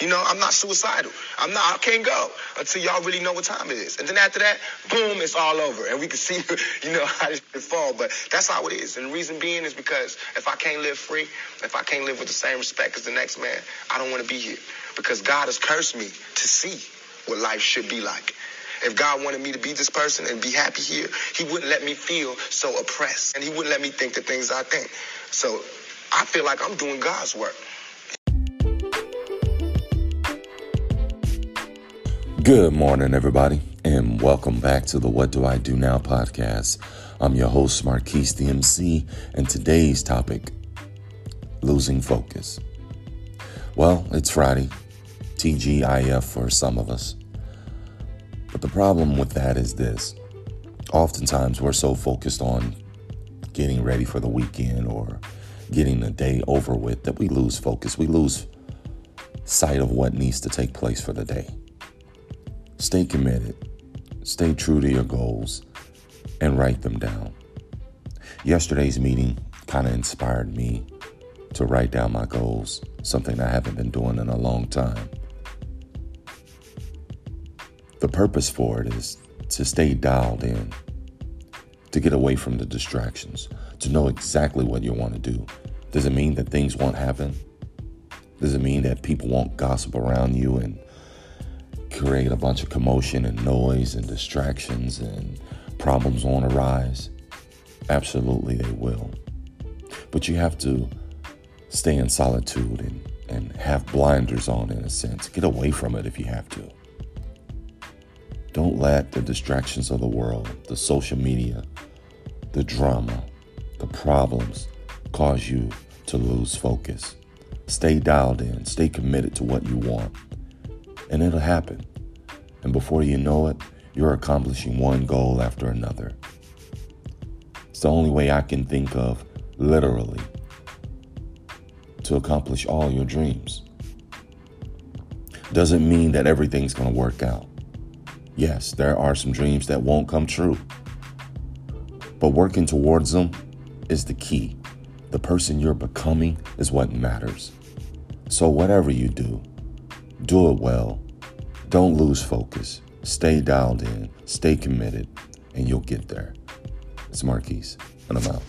You know, I'm not suicidal. I'm not. I can't go until y'all really know what time it is. And then after that, boom, it's all over, and we can see, you know, how can fall. But that's how it is. And the reason being is because if I can't live free, if I can't live with the same respect as the next man, I don't want to be here. Because God has cursed me to see what life should be like. If God wanted me to be this person and be happy here, He wouldn't let me feel so oppressed, and He wouldn't let me think the things I think. So I feel like I'm doing God's work. Good morning, everybody, and welcome back to the What Do I Do Now podcast. I'm your host, Marquis DMC, and today's topic losing focus. Well, it's Friday, TGIF for some of us. But the problem with that is this oftentimes we're so focused on getting ready for the weekend or getting the day over with that we lose focus. We lose sight of what needs to take place for the day. Stay committed, stay true to your goals, and write them down. Yesterday's meeting kind of inspired me to write down my goals, something I haven't been doing in a long time. The purpose for it is to stay dialed in, to get away from the distractions, to know exactly what you want to do. Does it mean that things won't happen? Does it mean that people won't gossip around you and create a bunch of commotion and noise and distractions and problems won't arise? Absolutely, they will. But you have to stay in solitude and, and have blinders on, in a sense. Get away from it if you have to. Don't let the distractions of the world, the social media, the drama, the problems cause you to lose focus. Stay dialed in, stay committed to what you want, and it'll happen. And before you know it, you're accomplishing one goal after another. It's the only way I can think of, literally, to accomplish all your dreams. Doesn't mean that everything's going to work out. Yes, there are some dreams that won't come true. But working towards them is the key. The person you're becoming is what matters. So, whatever you do, do it well. Don't lose focus. Stay dialed in, stay committed, and you'll get there. It's Marquis, and I'm out.